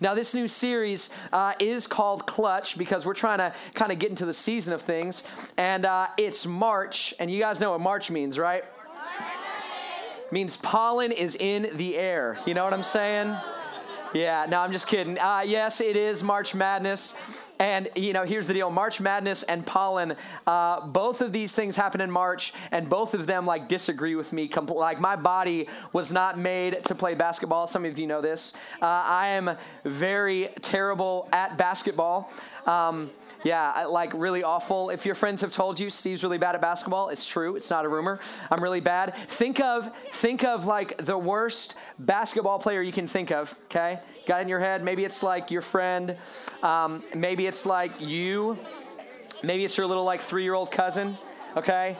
Now, this new series uh, is called Clutch because we're trying to kind of get into the season of things. And uh, it's March, and you guys know what March means, right? means pollen is in the air. You know what I'm saying? Yeah, no, I'm just kidding. Uh, yes, it is March Madness. And, you know, here's the deal March Madness and pollen, uh, both of these things happen in March, and both of them, like, disagree with me. Like, my body was not made to play basketball. Some of you know this. Uh, I am very terrible at basketball. Um, yeah, like really awful. If your friends have told you Steve's really bad at basketball, it's true. It's not a rumor. I'm really bad. Think of think of like the worst basketball player you can think of. Okay, got in your head. Maybe it's like your friend. Um, maybe it's like you. Maybe it's your little like three year old cousin. Okay,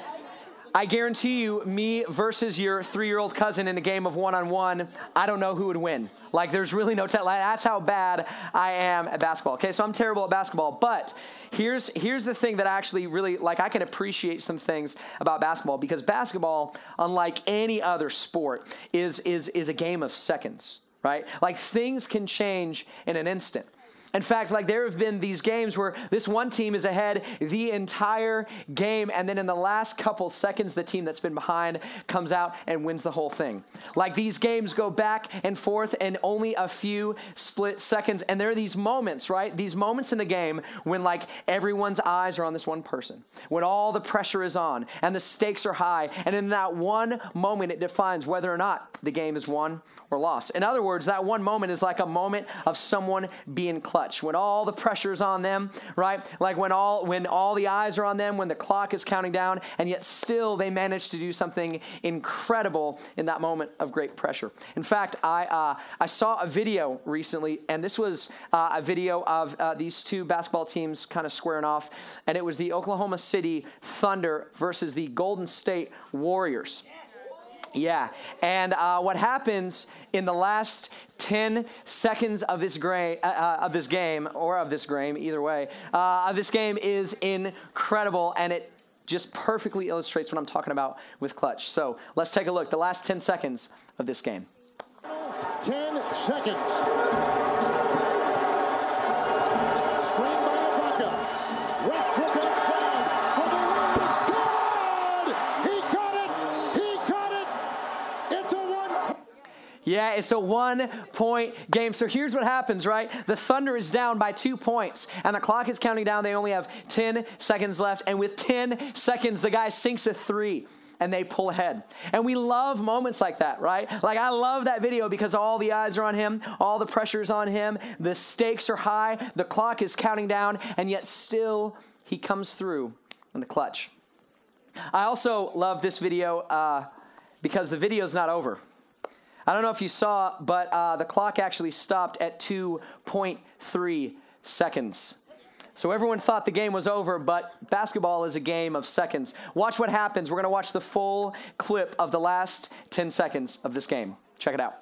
I guarantee you, me versus your three year old cousin in a game of one on one, I don't know who would win. Like, there's really no, te- like, that's how bad I am at basketball. Okay, so I'm terrible at basketball. But here's, here's the thing that I actually really, like, I can appreciate some things about basketball because basketball, unlike any other sport, is, is, is a game of seconds, right? Like, things can change in an instant. In fact, like there have been these games where this one team is ahead the entire game, and then in the last couple seconds, the team that's been behind comes out and wins the whole thing. Like these games go back and forth in only a few split seconds, and there are these moments, right? These moments in the game when like everyone's eyes are on this one person, when all the pressure is on and the stakes are high, and in that one moment, it defines whether or not the game is won or lost. In other words, that one moment is like a moment of someone being clutch clutch, when all the pressure's on them, right? Like when all when all the eyes are on them, when the clock is counting down, and yet still they manage to do something incredible in that moment of great pressure. In fact, I uh, I saw a video recently, and this was uh, a video of uh, these two basketball teams kind of squaring off, and it was the Oklahoma City Thunder versus the Golden State Warriors. Yeah, and uh, what happens in the last 10 seconds of this, gra- uh, uh, of this game, or of this game, either way, uh, of this game is incredible, and it just perfectly illustrates what I'm talking about with clutch. So let's take a look. The last 10 seconds of this game. 10 seconds. Yeah, it's a one point game. So here's what happens, right? The Thunder is down by two points, and the clock is counting down. They only have 10 seconds left. And with 10 seconds, the guy sinks a three and they pull ahead. And we love moments like that, right? Like, I love that video because all the eyes are on him, all the pressure's on him, the stakes are high, the clock is counting down, and yet still he comes through in the clutch. I also love this video uh, because the video's not over. I don't know if you saw, but uh, the clock actually stopped at 2.3 seconds. So everyone thought the game was over, but basketball is a game of seconds. Watch what happens. We're going to watch the full clip of the last 10 seconds of this game. Check it out.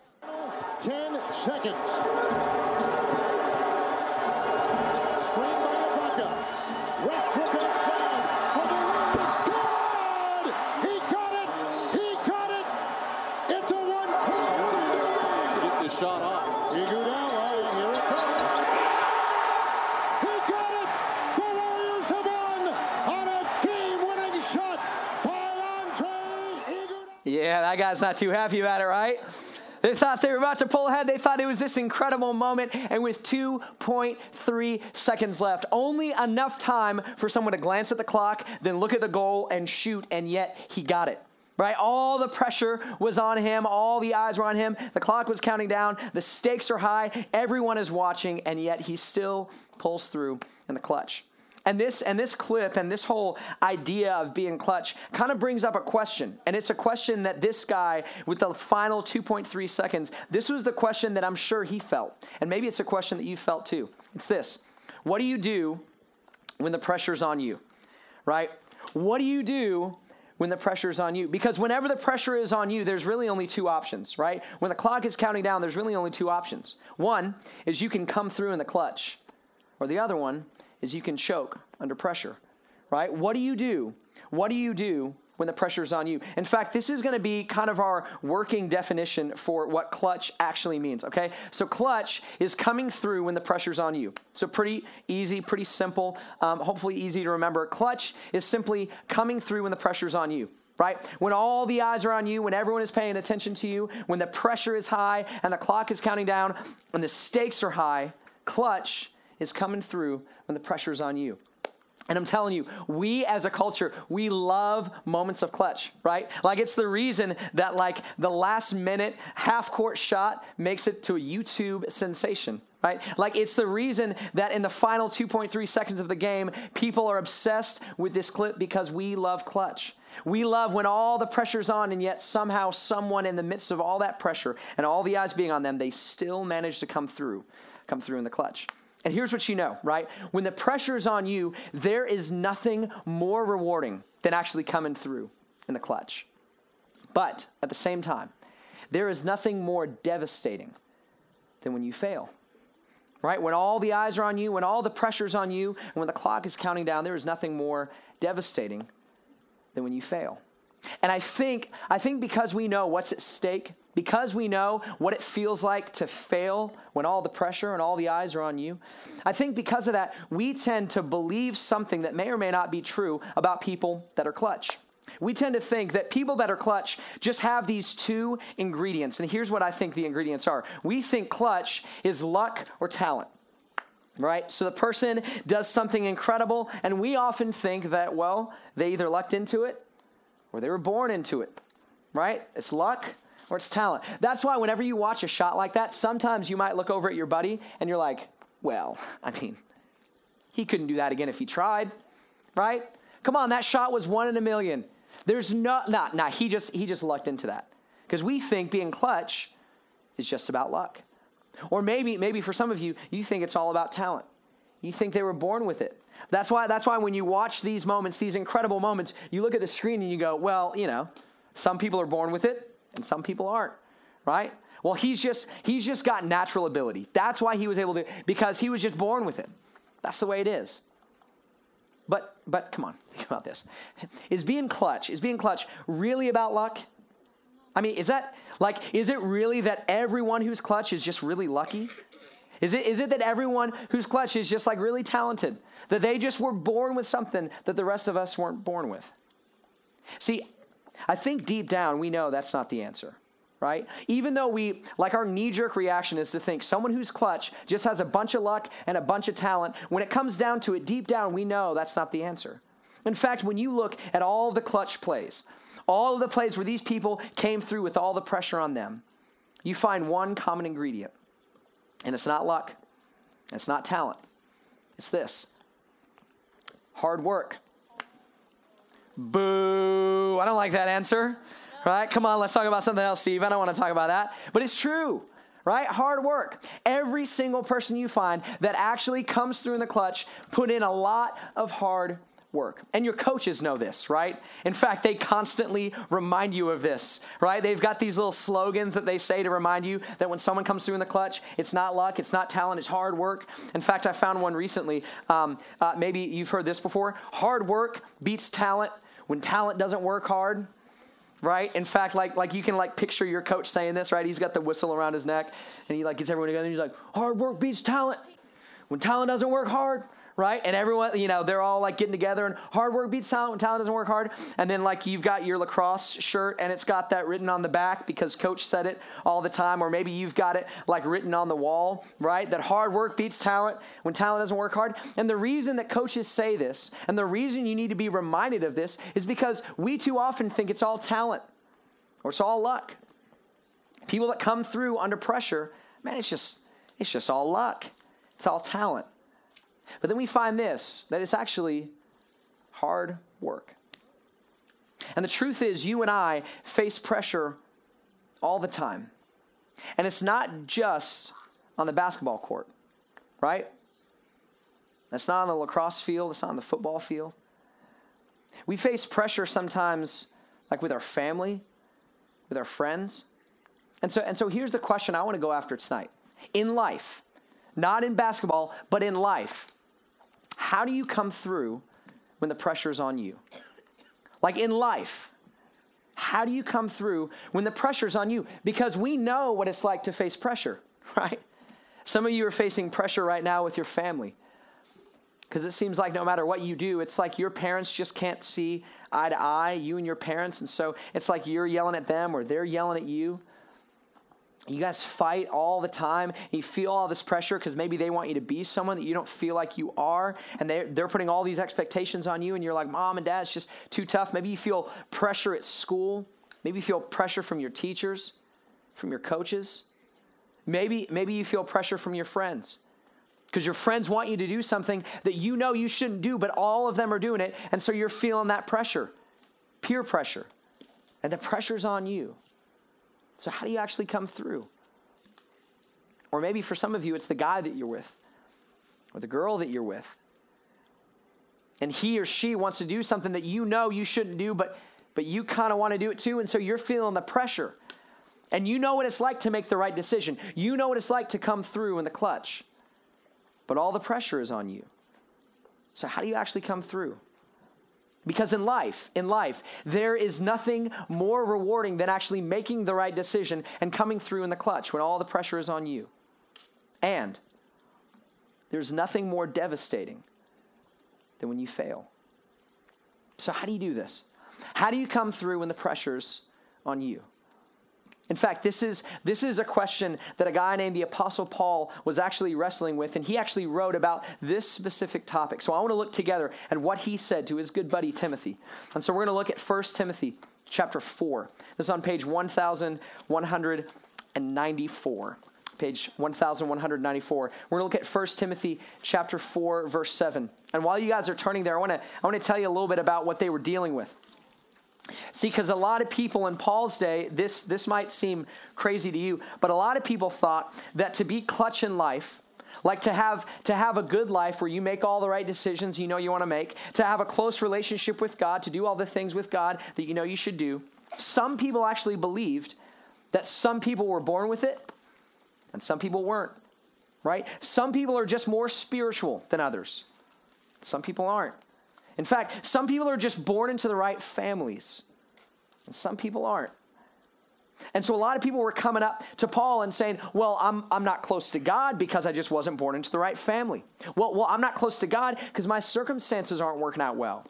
10 seconds. That guy's not too happy about it, right? They thought they were about to pull ahead. They thought it was this incredible moment. And with 2.3 seconds left, only enough time for someone to glance at the clock, then look at the goal and shoot, and yet he got it. Right? All the pressure was on him. All the eyes were on him. The clock was counting down. The stakes are high. Everyone is watching, and yet he still pulls through in the clutch. And this and this clip and this whole idea of being clutch kind of brings up a question. And it's a question that this guy with the final 2.3 seconds, this was the question that I'm sure he felt. And maybe it's a question that you felt too. It's this. What do you do when the pressure's on you? Right? What do you do when the pressure is on you. Because whenever the pressure is on you, there's really only two options, right? When the clock is counting down, there's really only two options. One is you can come through in the clutch, or the other one is you can choke under pressure, right? What do you do? What do you do when the pressure's on you. In fact, this is going to be kind of our working definition for what clutch actually means, okay? So, clutch is coming through when the pressure's on you. So, pretty easy, pretty simple, um, hopefully easy to remember. Clutch is simply coming through when the pressure's on you right? When all the eyes are on you, when everyone is paying attention to you, when the pressure is high and the clock is counting down, when the stakes are high, clutch is coming through when the pressure is on you. And I'm telling you, we as a culture, we love moments of clutch, right? Like it's the reason that like the last minute half court shot makes it to a YouTube sensation, right? Like it's the reason that in the final 2.3 seconds of the game, people are obsessed with this clip because we love clutch. We love when all the pressure's on, and yet somehow someone in the midst of all that pressure and all the eyes being on them, they still manage to come through, come through in the clutch. And here's what you know, right? When the pressure is on you, there is nothing more rewarding than actually coming through in the clutch. But at the same time, there is nothing more devastating than when you fail. Right? When all the eyes are on you, when all the pressure's on you, and when the clock is counting down, there is nothing more devastating than when you fail. And I think, I think because we know what's at stake, because we know what it feels like to fail when all the pressure and all the eyes are on you, I think because of that, we tend to believe something that may or may not be true about people that are clutch. We tend to think that people that are clutch just have these two ingredients. And here's what I think the ingredients are we think clutch is luck or talent right? So the person does something incredible, and we often think that, well, they either lucked into it or they were born into it, right? It's luck or it's talent. That's why whenever you watch a shot like that, sometimes you might look over at your buddy and you're like, well, I mean, he couldn't do that again if he tried, right? Come on, that shot was one in a million. There's no, nah, nah, he just, he just lucked into that. Because we think being clutch is just about luck. Or maybe, maybe for some of you, you think it's all about talent. You think they were born with it. That's why, that's why when you watch these moments, these incredible moments, you look at the screen and you go, well, you know, some people are born with it and some people aren't, right? Well, he's just, he's just got natural ability. That's why he was able to, because he was just born with it. That's the way it is. But, but come on, think about this. Is being clutch, is being clutch really about luck? I mean, is that like, is it really that everyone who's clutch is just really lucky? Is it, is it that everyone who's clutch is just like really talented? That they just were born with something that the rest of us weren't born with? See, I think deep down we know that's not the answer, right? Even though we, like our knee jerk reaction is to think someone who's clutch just has a bunch of luck and a bunch of talent, when it comes down to it, deep down we know that's not the answer. In fact, when you look at all the clutch plays, all of the plays where these people came through with all the pressure on them, you find one common ingredient. And it's not luck, it's not talent. It's this hard work. Boo. I don't like that answer. Right? Come on, let's talk about something else, Steve. I don't want to talk about that. But it's true right? Hard work. Every single person you find that actually comes through in the clutch put in a lot of hard work. And your coaches know this, right? In fact, they constantly remind you of this, right? They've got these little slogans that they say to remind you that when someone comes through in the clutch, it's not luck, it's not talent, it's hard work. In fact, I found one recently. Um, uh, maybe you've heard this before. Hard work beats talent when talent doesn't work hard right? In fact, like like you can like picture your coach saying this, right? He's got the whistle around his neck, and he like gets everyone together. and He's like, "Hard work beats talent. When talent doesn't work hard, right? And everyone, you know, they're all like getting together and hard work beats talent when talent doesn't work hard. And then like you've got your lacrosse shirt and it's got that written on the back because coach said it all the time. Or maybe you've got it like written on the wall, right? That hard work beats talent when talent doesn't work hard. And the reason that coaches say this and the reason you need to be reminded of this is because we too often think it's all talent or it's all luck. People that come through under pressure, man, it's just it's just all luck. It's all talent. But then we find this that it's actually hard work. And the truth is, you and I face pressure all the time. And it's not just on the basketball court, right? That's not on the lacrosse field, it's not on the football field. We face pressure sometimes, like with our family, with our friends. And so, and so here's the question I want to go after tonight. In life, not in basketball, but in life, how do you come through when the pressure's on you? Like in life, How do you come through when the pressure's on you? Because we know what it's like to face pressure, right? Some of you are facing pressure right now with your family. Because it seems like no matter what you do, it's like your parents just can't see eye to eye, you and your parents. And so it's like you're yelling at them or they're yelling at you. You guys fight all the time. You feel all this pressure because maybe they want you to be someone that you don't feel like you are. And they're, they're putting all these expectations on you. And you're like, Mom and Dad, it's just too tough. Maybe you feel pressure at school. Maybe you feel pressure from your teachers, from your coaches. Maybe, maybe you feel pressure from your friends because your friends want you to do something that you know you shouldn't do, but all of them are doing it. And so you're feeling that pressure, peer pressure. And the pressure's on you. So, how do you actually come through? Or maybe for some of you, it's the guy that you're with or the girl that you're with. And he or she wants to do something that you know you shouldn't do, but, but you kind of want to do it too. And so you're feeling the pressure. And you know what it's like to make the right decision. You know what it's like to come through in the clutch. But all the pressure is on you. So, how do you actually come through? Because in life, in life, there is nothing more rewarding than actually making the right decision and coming through in the clutch when all the pressure is on you. And there's nothing more devastating than when you fail. So, how do you do this? How do you come through when the pressure's on you? In fact, this is, this is a question that a guy named the Apostle Paul was actually wrestling with, and he actually wrote about this specific topic. So I want to look together at what he said to his good buddy Timothy. And so we're going to look at 1 Timothy chapter 4. This is on page 1194. Page 1194. We're going to look at 1 Timothy chapter 4, verse 7. And while you guys are turning there, I want to, I want to tell you a little bit about what they were dealing with. See, because a lot of people in Paul's day, this, this might seem crazy to you, but a lot of people thought that to be clutch in life, like to have to have a good life where you make all the right decisions you know you want to make, to have a close relationship with God, to do all the things with God that you know you should do. Some people actually believed that some people were born with it and some people weren't. Right? Some people are just more spiritual than others. Some people aren't. In fact, some people are just born into the right families, and some people aren't. And so a lot of people were coming up to Paul and saying, Well, I'm, I'm not close to God because I just wasn't born into the right family. Well, well I'm not close to God because my circumstances aren't working out well.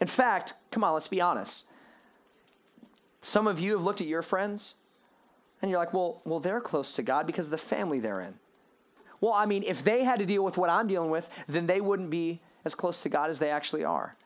In fact, come on, let's be honest. Some of you have looked at your friends and you're like, well, well, they're close to God because of the family they're in. Well, I mean, if they had to deal with what I'm dealing with, then they wouldn't be as close to God as they actually are.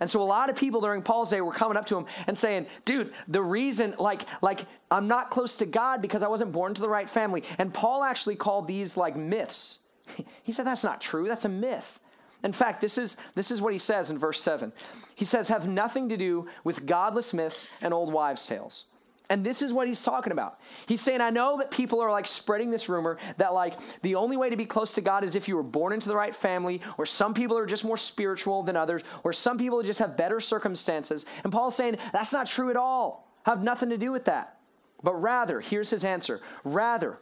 And so a lot of people during Paul's day were coming up to him and saying, "Dude, the reason like like I'm not close to God because I wasn't born to the right family." And Paul actually called these like myths. He said that's not true. That's a myth. In fact, this is this is what he says in verse 7. He says have nothing to do with godless myths and old wives' tales. And this is what he's talking about. He's saying, I know that people are like spreading this rumor that like the only way to be close to God is if you were born into the right family, or some people are just more spiritual than others, or some people just have better circumstances. And Paul's saying, that's not true at all. Have nothing to do with that. But rather, here's his answer rather,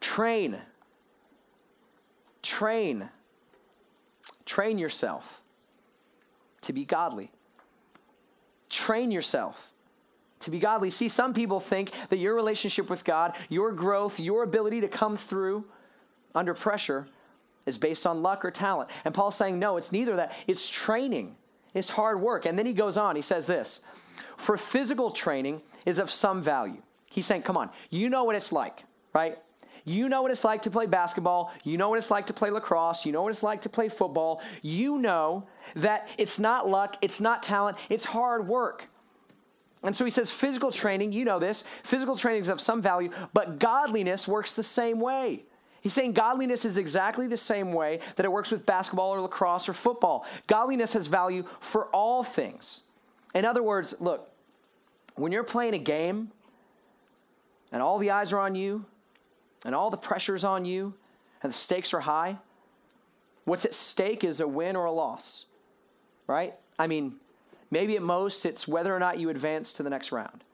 train, train, train yourself to be godly. Train yourself to be godly. See, some people think that your relationship with God, your growth, your ability to come through under pressure is based on luck or talent. And Paul's saying, no, it's neither that. It's training, it's hard work. And then he goes on, he says this For physical training is of some value. He's saying, come on, you know what it's like, right? You know what it's like to play basketball. You know what it's like to play lacrosse. You know what it's like to play football. You know that it's not luck, it's not talent, it's hard work. And so he says, physical training, you know this, physical training is of some value, but godliness works the same way. He's saying godliness is exactly the same way that it works with basketball or lacrosse or football. Godliness has value for all things. In other words, look, when you're playing a game and all the eyes are on you and all the pressure's on you and the stakes are high, what's at stake is a win or a loss, right? I mean, Maybe at most it's whether or not you advance to the next round.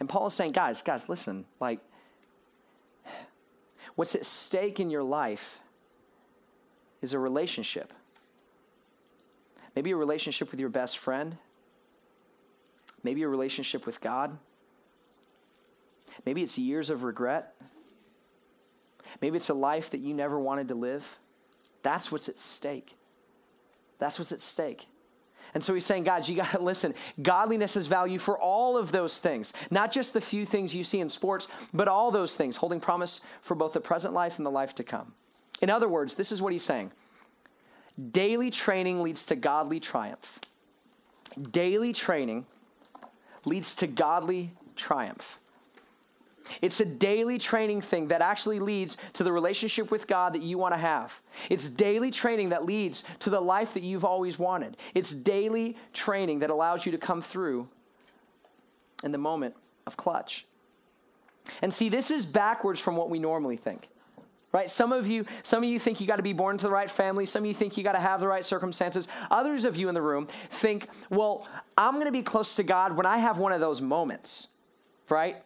And Paul is saying, guys, guys, listen, like, what's at stake in your life is a relationship. Maybe a relationship with your best friend. Maybe a relationship with God. Maybe it's years of regret. Maybe it's a life that you never wanted to live. That's what's at stake. That's what's at stake. And so he's saying, guys, you got to listen. Godliness has value for all of those things, not just the few things you see in sports, but all those things, holding promise for both the present life and the life to come. In other words, this is what he's saying daily training leads to godly triumph. Daily training leads to godly triumph. It's a daily training thing that actually leads to the relationship with God that you want to have. It's daily training that leads to the life that you've always wanted. It's daily training that allows you to come through in the moment of clutch. And see, this is backwards from what we normally think. Right? Some of you, some of you think you got to be born into the right family. Some of you think you got to have the right circumstances. Others of you in the room think, well, I'm going to be close to God when I have one of those moments. Right?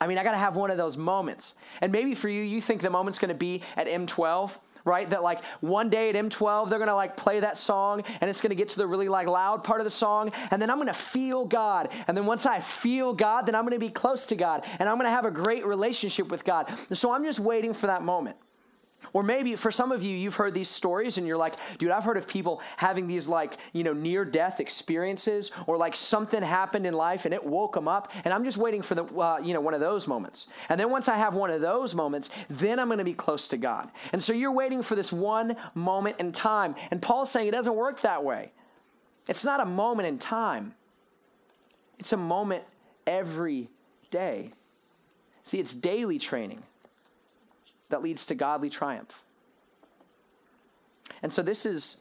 I mean, I got to have one of those moments. And maybe for you, you think the moment's going to be at M12, right? That like one day at M12, they're to like play that song and it's to get to the really like loud part of the song. And then I'm to feel God. And then once I feel God, then I'm to be close to God and I'm to have a great relationship with God. So I'm just waiting for that moment. Or maybe for some of you, you've heard these stories and you're like, dude, I've heard of people having these like, you know, near death experiences or like something happened in life and it woke them up. And I'm just waiting for the, uh, you know, one of those moments. And then once I have one of those moments, then I'm going to be close to God. And so you're waiting for this one moment in time. And Paul's saying it doesn't work that way. It's not a moment in time, it's a moment every day. See, it's daily training that leads to godly triumph. And so this is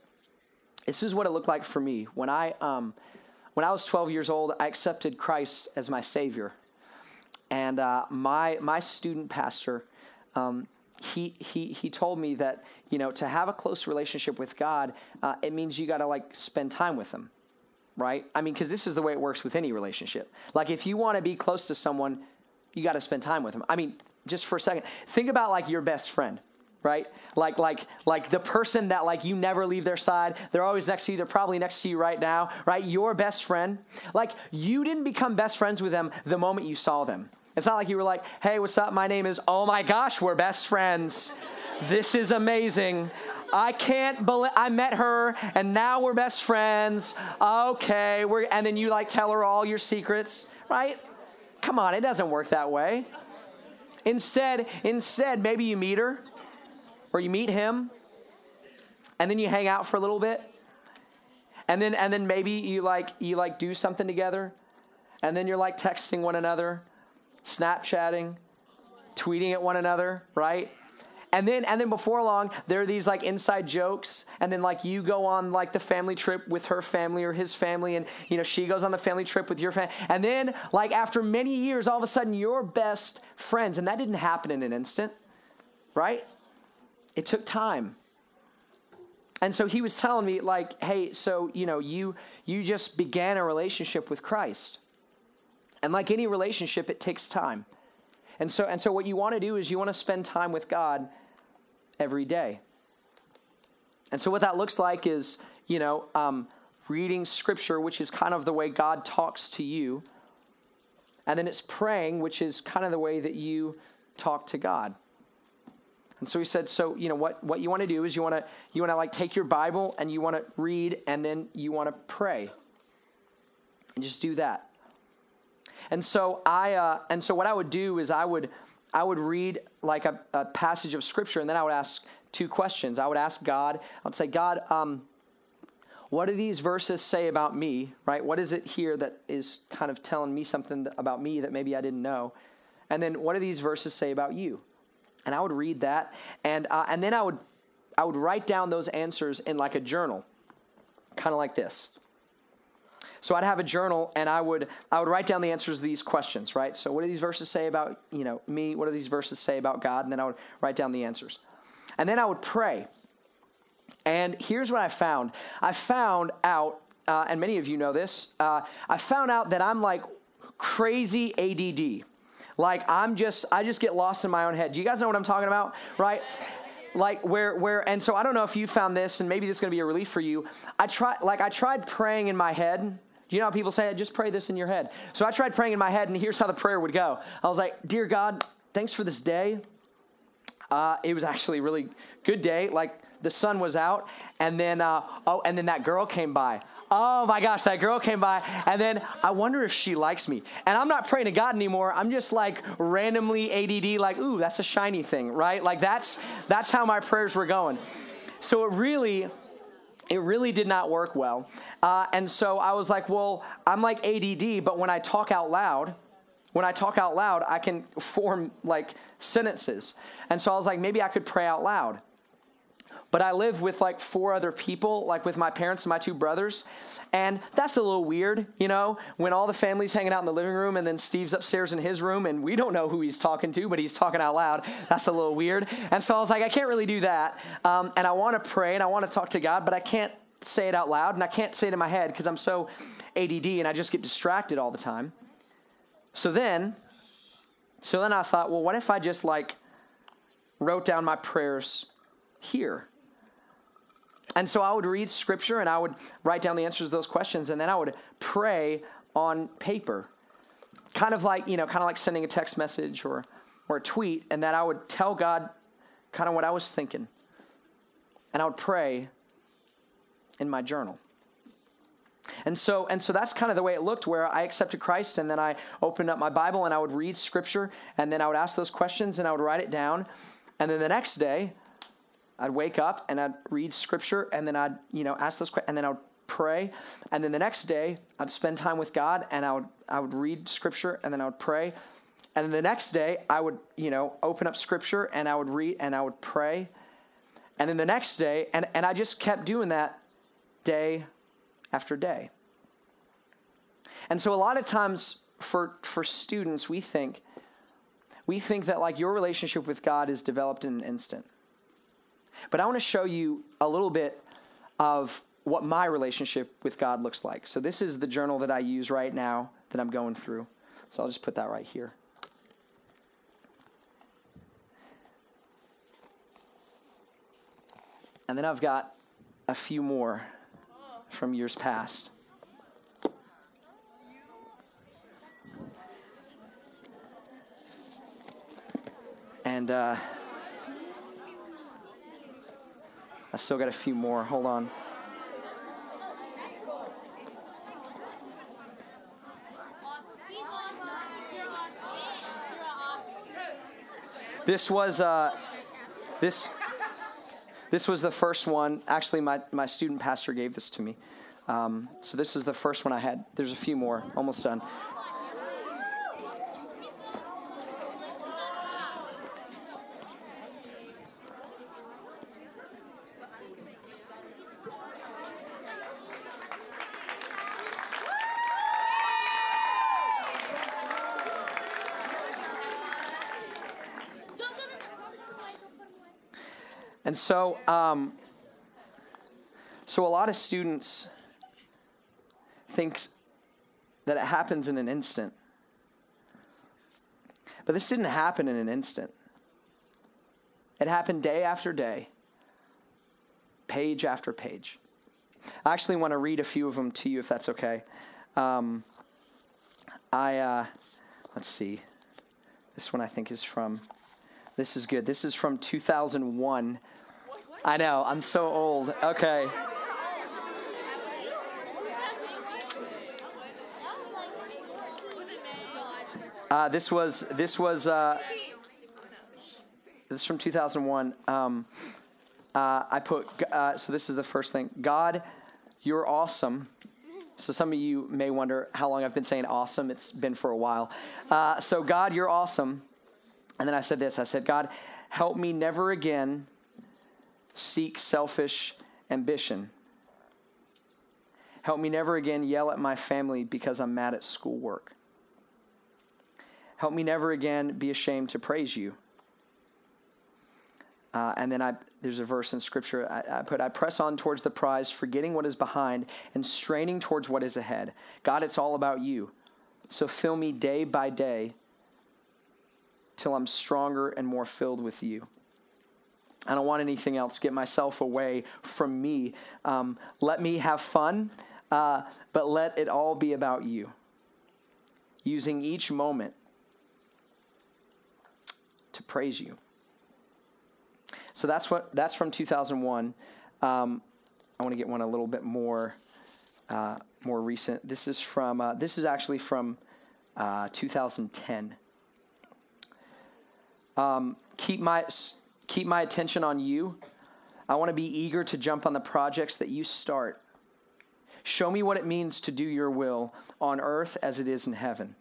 this is what it looked like for me when I um, when I was 12 years old. I accepted Christ as my Savior, and uh, my my student pastor. Um, he, he, he told me that you know to have a close relationship with god uh, it means you got to like spend time with him right i mean because this is the way it works with any relationship like if you want to be close to someone you got to spend time with them i mean just for a second, think about like your best friend right? Like like like the person that like you never leave their side. They're always next to you. They're probably next to you right now right? Your best friend. Like you didn't become best friends with them the moment you saw them. It's not like you were like hey what's up? My name is oh my gosh we're best friends. This is amazing. I can't believe I met her and now we're best friends. Okay, we're and then you like tell her all your secrets, right? Come on, it doesn't work that way. Instead, instead, maybe you meet her or you meet him and then you hang out for a little bit. And then and then maybe you like you like do something together. And then you're like texting one another, Snapchatting, tweeting at one another, right? And then and then before long, there are these like inside jokes, and then like you go on like the family trip with her family or his family, and you know she goes on the family trip with your family, and then like after many years, all of a sudden you're best friends, and that didn't happen in an instant, right? It took time. And so he was telling me like, hey, so you know you you just began a relationship with Christ, and like any relationship, it takes time. And so, and so what you want to do is you want to spend time with God every day. And so, what that looks like is, you know, um, reading scripture, which is kind of the way God talks to you. And then it's praying, which is kind of the way that you talk to God. And so he said, so you know what what you want to do is you want to you want to like take your Bible and you want to read and then you want to pray. And just do that. And so I uh, and so what I would do is I would I would read like a, a, passage of scripture and then I would ask two questions. I would ask God, I would say, God, um, what do these verses say about me, right? What is it here that is kind of telling me something about me that maybe I didn't know? And then what do these verses say about you? And I would read that, and uh, and then I would I would write down those answers in like a journal, kind of like this. So I'd have a journal and I would I would write down the answers to these questions, right? So what do these verses say about, you know, me? What do these verses say about God? And then I would write down the answers. And then I would pray. And here's what I found. I found out, uh, and many of you know this, uh, I found out that I'm like crazy ADD. Like I'm just, I just get lost in my own head. Do you guys know what I'm talking about? Right? like where where and so I don't know if you found this and maybe this is going to be a relief for you. I try like I tried praying in my head Do you know how people say? Just pray this in your head. So I tried praying in my head, and here's how the prayer would go. I was like, Dear God, thanks for this day. Uh, it was actually a really good day. Like the sun was out, and then uh, oh, and then that girl came by. Oh my gosh, that girl came by, and then I wonder if she likes me. And I'm not praying to God anymore. I'm just like randomly ADD, like, ooh, that's a shiny thing, right? Like that's that's how my prayers were going. So it really it really did not work well. Uh, and so I was like, well, I'm like ADD, but when I talk out loud, when I talk out loud, I can form like sentences. And so I was like, maybe I could pray out loud. But I live with like four other people, like with my parents and my two brothers. And that's a little weird, you know, when all the family's hanging out in the living room and then Steve's upstairs in his room and we don't know who he's talking to, but he's talking out loud. That's a little weird. And so I was like, I can't really do that. Um, and I want to pray and I want to talk to God, but I can't say it out loud and I can't say it in my head because I'm so ADD and I just get distracted all the time. So then, so then I thought, well, what if I just like wrote down my prayers here? And so I would read scripture and I would write down the answers to those questions and then I would pray on paper. Kind of like, you know, kind of like sending a text message or, or a tweet, and then I would tell God kind of what I was thinking. And I would pray in my journal. And so, and so that's kind of the way it looked where I accepted Christ and then I opened up my Bible and I would read scripture and then I would ask those questions and I would write it down. And then the next day, I'd wake up and I'd read scripture and then I'd, you know, ask those questions and then I would pray. And then the next day I'd spend time with God and I would, I would read scripture and then I would pray. And then the next day I would, you know, open up scripture and I would read and I would pray. And then the next day, and, and I just kept doing that day after day. And so a lot of times for, for students, we think, we think that like your relationship with God is developed in an instant. But I want to show you a little bit of what my relationship with God looks like. So, this is the journal that I use right now that I'm going through. So, I'll just put that right here. And then I've got a few more from years past. And, uh, I still got a few more. Hold on. This was uh, this this was the first one. Actually, my, my student pastor gave this to me. Um, so this is the first one I had. There's a few more, almost done. And so, um, so a lot of students think that it happens in an instant. But this didn't happen in an instant. It happened day after day, page after page. I actually want to read a few of them to you, if that's okay. Um, I uh, let's see. This one I think is from. This is good. This is from 2001. I know, I'm so old. Okay. Uh, this was this was uh, this is from 2001. Um, uh, I put uh, so this is the first thing. God, you're awesome. So some of you may wonder how long I've been saying awesome. It's been for a while. Uh, so God, you're awesome. And then I said this. I said, God, help me never again seek selfish ambition. Help me never again yell at my family because I'm mad at schoolwork. Help me never again be ashamed to praise you. Uh, and then I, there's a verse in scripture I, I put, I press on towards the prize, forgetting what is behind and straining towards what is ahead. God, it's all about you. So fill me day by day till I'm stronger and more filled with you. I don't want anything else. Get myself away from me. Um, let me have fun. uh, but let it all be about you. Using each moment to praise you. So that's what that's from 2001. Um, I want to get one a little bit more uh, more recent. This is from uh, this is actually from uh, 2010. Um, keep my keep my attention on you. I want to be eager to jump on the projects that you start. Show me what it means to do your will on earth as it is in heaven.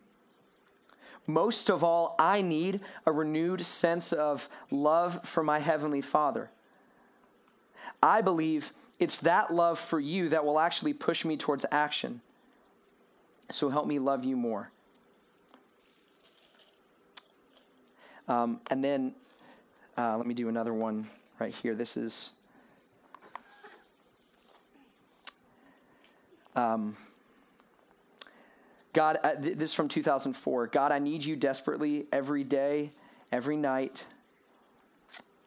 Most of all, I need a renewed sense of love for my Heavenly Father. I believe it's that love for you that will actually push me towards action. So help me love you more. Um, and then uh, let me do another one right here. This is. Um, God, uh, th- this is from 2004. God, I need you desperately every day, every night.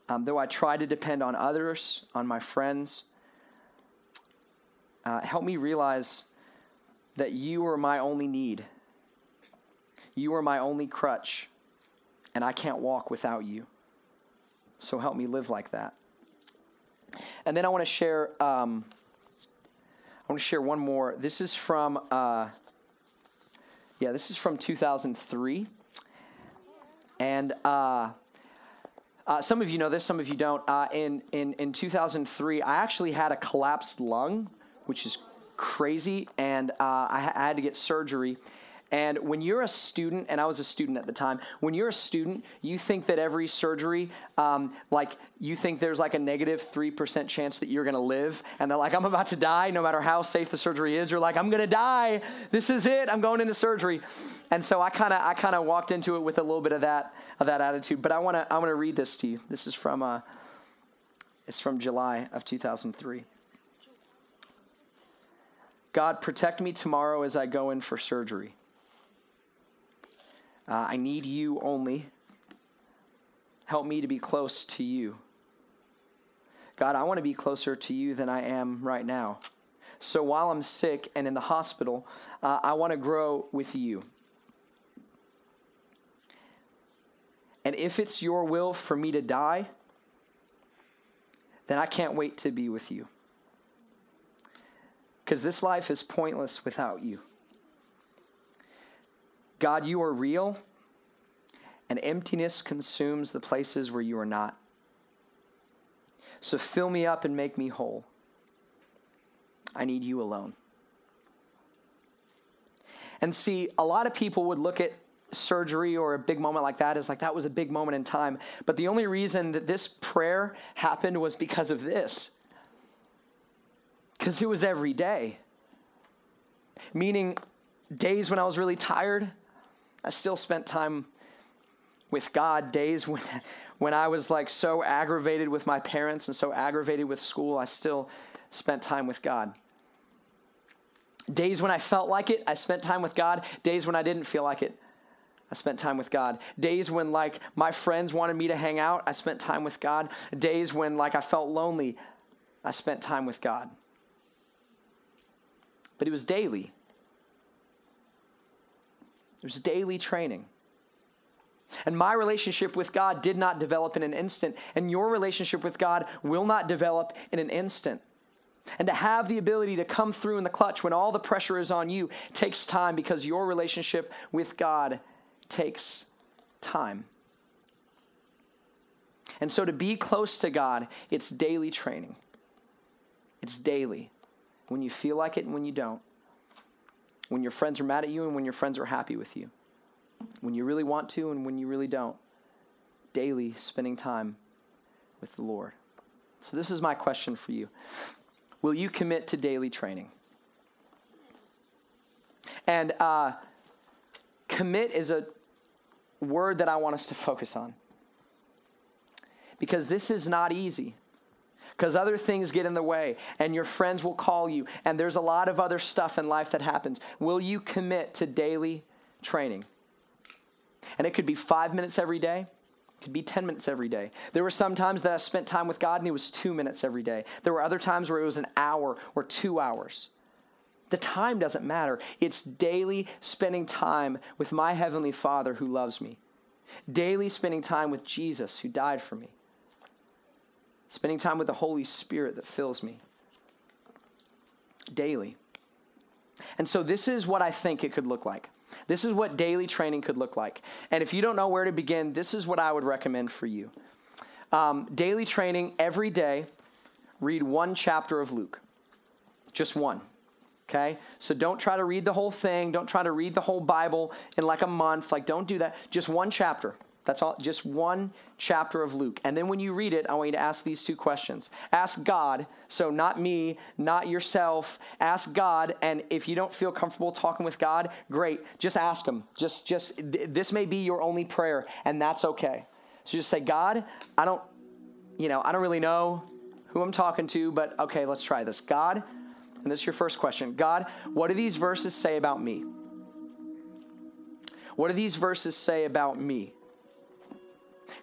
Um, though I try to depend on others, on my friends, uh, help me realize that you are my only need. You are my only crutch, and I can't walk without you. So help me live like that. And then I want to share. Um, I want to share one more. This is from. Uh, yeah, this is from 2003. And uh, uh, some of you know this, some of you don't. Uh, in, in, in 2003, I actually had a collapsed lung, which is crazy, and uh, I, I had to get surgery. And when you're a student, and I was a student at the time, when you're a student, you think that every surgery, um, like you think there's like a negative 3% chance that you're to live. And they're like, I'm about to die, no matter how safe the surgery is. You're like, I'm to die. This is it. I'm going into surgery. And so I kind of, I kind of walked into it with a little bit of that, of that attitude. But I want to, I want to read this to you. This is from, uh, it's from July of 2003. God, protect me tomorrow as I go in for surgery. Uh, I need you only. Help me to be close to you. God, I want to be closer to you than I am right now. So while I'm sick and in the hospital, uh, I want to grow with you. And if it's your will for me to die, then I can't wait to be with you. Because this life is pointless without you. God, you are real, and emptiness consumes the places where you are not. So fill me up and make me whole. I need you alone. And see, a lot of people would look at surgery or a big moment like that as like that was a big moment in time. But the only reason that this prayer happened was because of this. Because it was every day. Meaning, days when I was really tired, I still spent time with God. Days when, when I was like so aggravated with my parents and so aggravated with school, I still spent time with God. Days when I felt like it, I spent time with God. Days when I didn't feel like it, I spent time with God. Days when like my friends wanted me to hang out, I spent time with God. Days when like I felt lonely, I spent time with God. But it was daily. There's daily training. And my relationship with God did not develop in an instant, and your relationship with God will not develop in an instant. And to have the ability to come through in the clutch when all the pressure is on you takes time because your relationship with God takes time. And so to be close to God, it's daily training. It's daily. When you feel like it and when you don't when your friends are mad at you and when your friends are happy with you, when you really want to and when you really don't. Daily spending time with the Lord. So, this is my question for you Will you commit to daily training? And uh, commit is a word that I want us to focus on. Because this is not easy because other things get in the way and your friends will call you and there's a lot of other stuff in life that happens. Will you commit to daily training? And it could be five minutes every day. It could be 10 minutes every day. There were some times that I spent time with God and it was two minutes every day. There were other times where it was an hour or two hours. The time doesn't matter. It's daily spending time with my Heavenly Father who loves me, daily spending time with Jesus who died for me, spending time with the Holy Spirit that fills me. Daily. And so, this is what I think it could look like. This is what daily training could look like. And if you don't know where to begin, this is what I would recommend for you. Um, daily training every day, read one chapter of Luke. Just one. Okay? So don't try to read the whole thing. Don't try to read the whole Bible in like a month. Like, don't do that. Just one chapter. That's all, just one chapter of Luke. And then when you read it, I want you to ask these two questions. Ask God, so not me, not yourself. Ask God, and if you don't feel comfortable talking with God, great. Just ask Him. Just, just, this may be your only prayer, and that's okay. So just say, God, I don't, you know, I don't really know who I'm talking to, but okay, let's try this. God, and this is your first question God, what do these verses say about me? What do these verses say about me?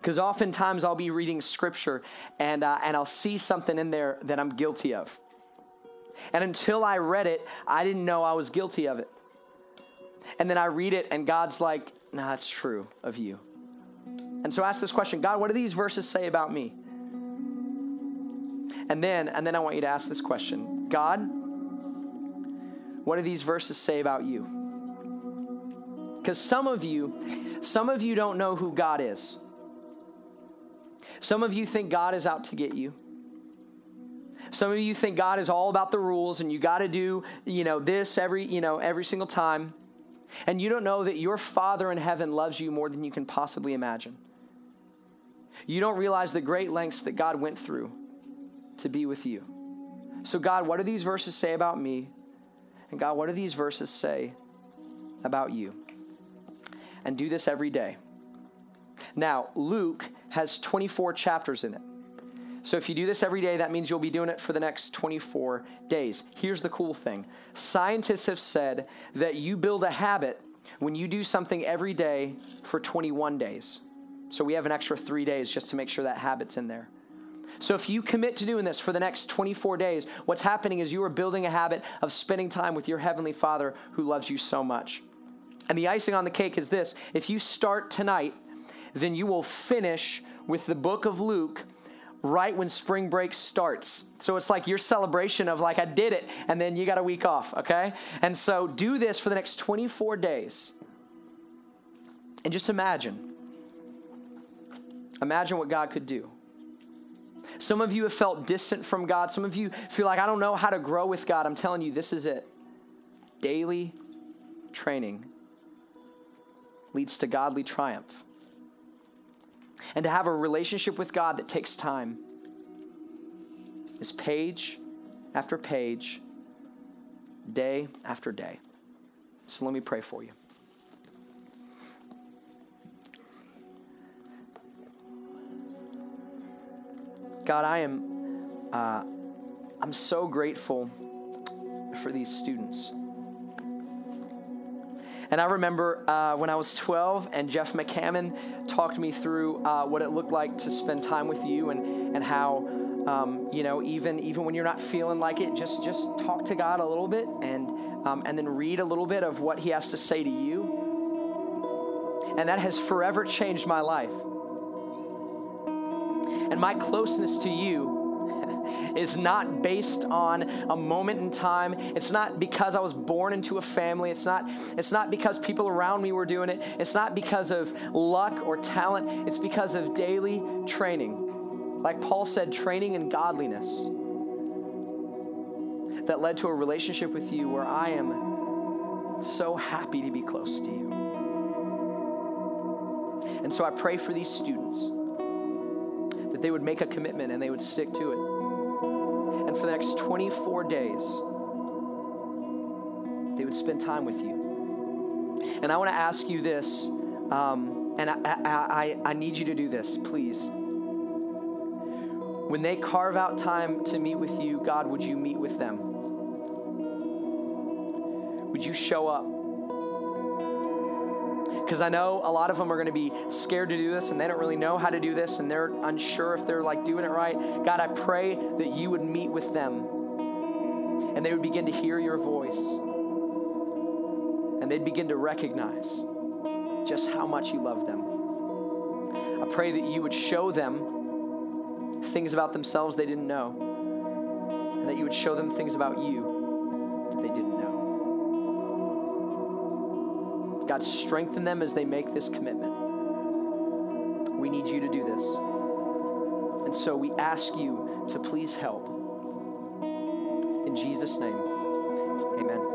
Because oftentimes I'll be reading scripture and, uh, and I'll see something in there that I'm guilty of. And until I read it, I didn't know I was guilty of it. And then I read it, and God's like, nah, that's true of you. And so I ask this question God, what do these verses say about me? And then, and then I want you to ask this question God, what do these verses say about you? Because some of you, some of you don't know who God is. Some of you think God is out to get you. Some of you think God is all about the rules and you got to do, you know, this every, you know, every single time. And you don't know that your Father in heaven loves you more than you can possibly imagine. You don't realize the great lengths that God went through to be with you. So, God, what do these verses say about me? And God, what do these verses say about you? And do this every day. Now, Luke has 24 chapters in it. So if you do this every day, that means you'll be doing it for the next 24 days. Here's the cool thing scientists have said that you build a habit when you do something every day for 21 days. So we have an extra three days just to make sure that habit's in there. So if you commit to doing this for the next 24 days, what's happening is you are building a habit of spending time with your Heavenly Father who loves you so much. And the icing on the cake is this if you start tonight, then you will finish with the book of Luke right when spring break starts. So it's like your celebration of like I did it and then you got a week off, okay? And so do this for the next 24 days. And just imagine. Imagine what God could do. Some of you have felt distant from God. Some of you feel like I don't know how to grow with God. I'm telling you, this is it. Daily training leads to godly triumph and to have a relationship with God that takes time is page after page, day after day. So let me pray for you. God, I am uh, I'm so grateful for these students. And I remember uh, when I was 12 and Jeff McCammon talked me through uh, what it looked like to spend time with you and, and how, um, you know, even, even when you're not feeling like it, just, just talk to God a little bit and, um, and then read a little bit of what He has to say to you. And that has forever changed my life. And my closeness to you is not based on a moment in time. It's not because I was born into a family. It's not, it's not because people around me were doing it. It's not because of luck or talent. It's because of daily training. Like Paul said, training in godliness that led to a relationship with you where I am so happy to be close to you. And so I pray for these students that they would make a commitment and they would stick to it and for the next 24 days, they would spend time with you. And I want to ask you this, um, and I, I, I need you to do this, please. When they carve out time to meet with you, God, would you meet with them? Would you show up? Because I know a lot of them are going to be scared to do this and they don't really know how to do this and they're unsure if they're like doing it right. God, I pray that you would meet with them and they would begin to hear your voice. And they'd begin to recognize just how much you love them. I pray that you would show them things about themselves they didn't know, and that you would show them things about you God, strengthen them as they make this commitment. We need you to do this. And so we ask you to please help. In Jesus' name, amen.